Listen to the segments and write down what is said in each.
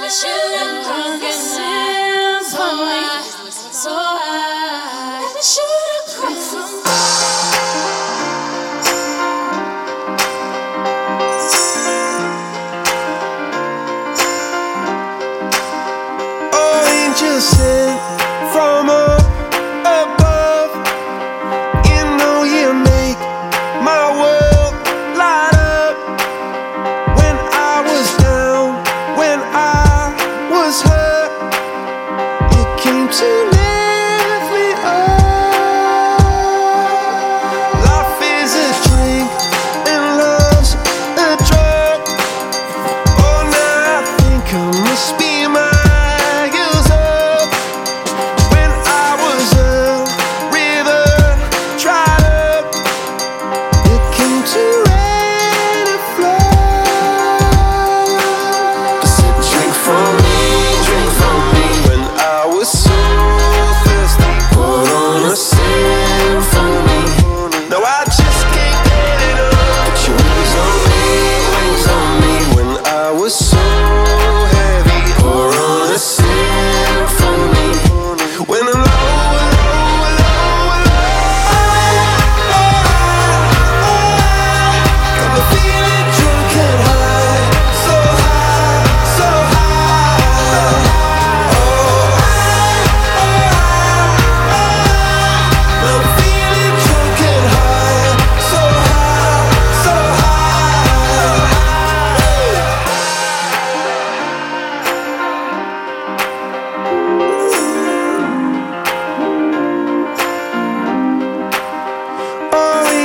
promise you, I promise you.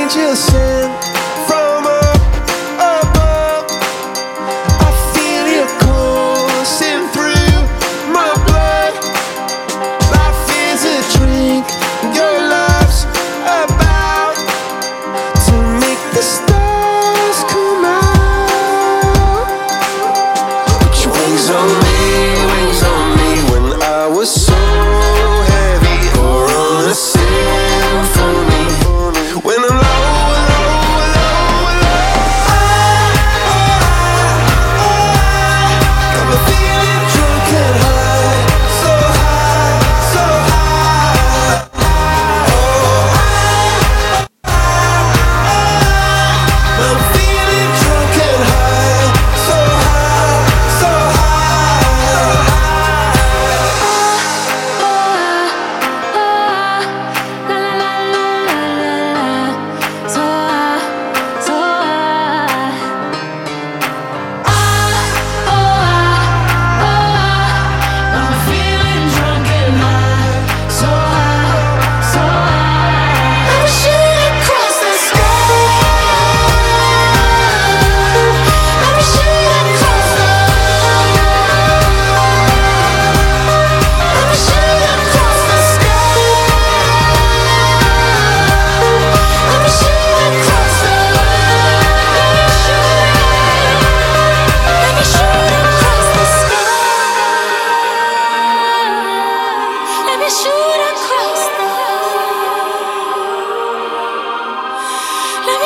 can't you see?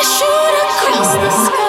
shoot across the sky.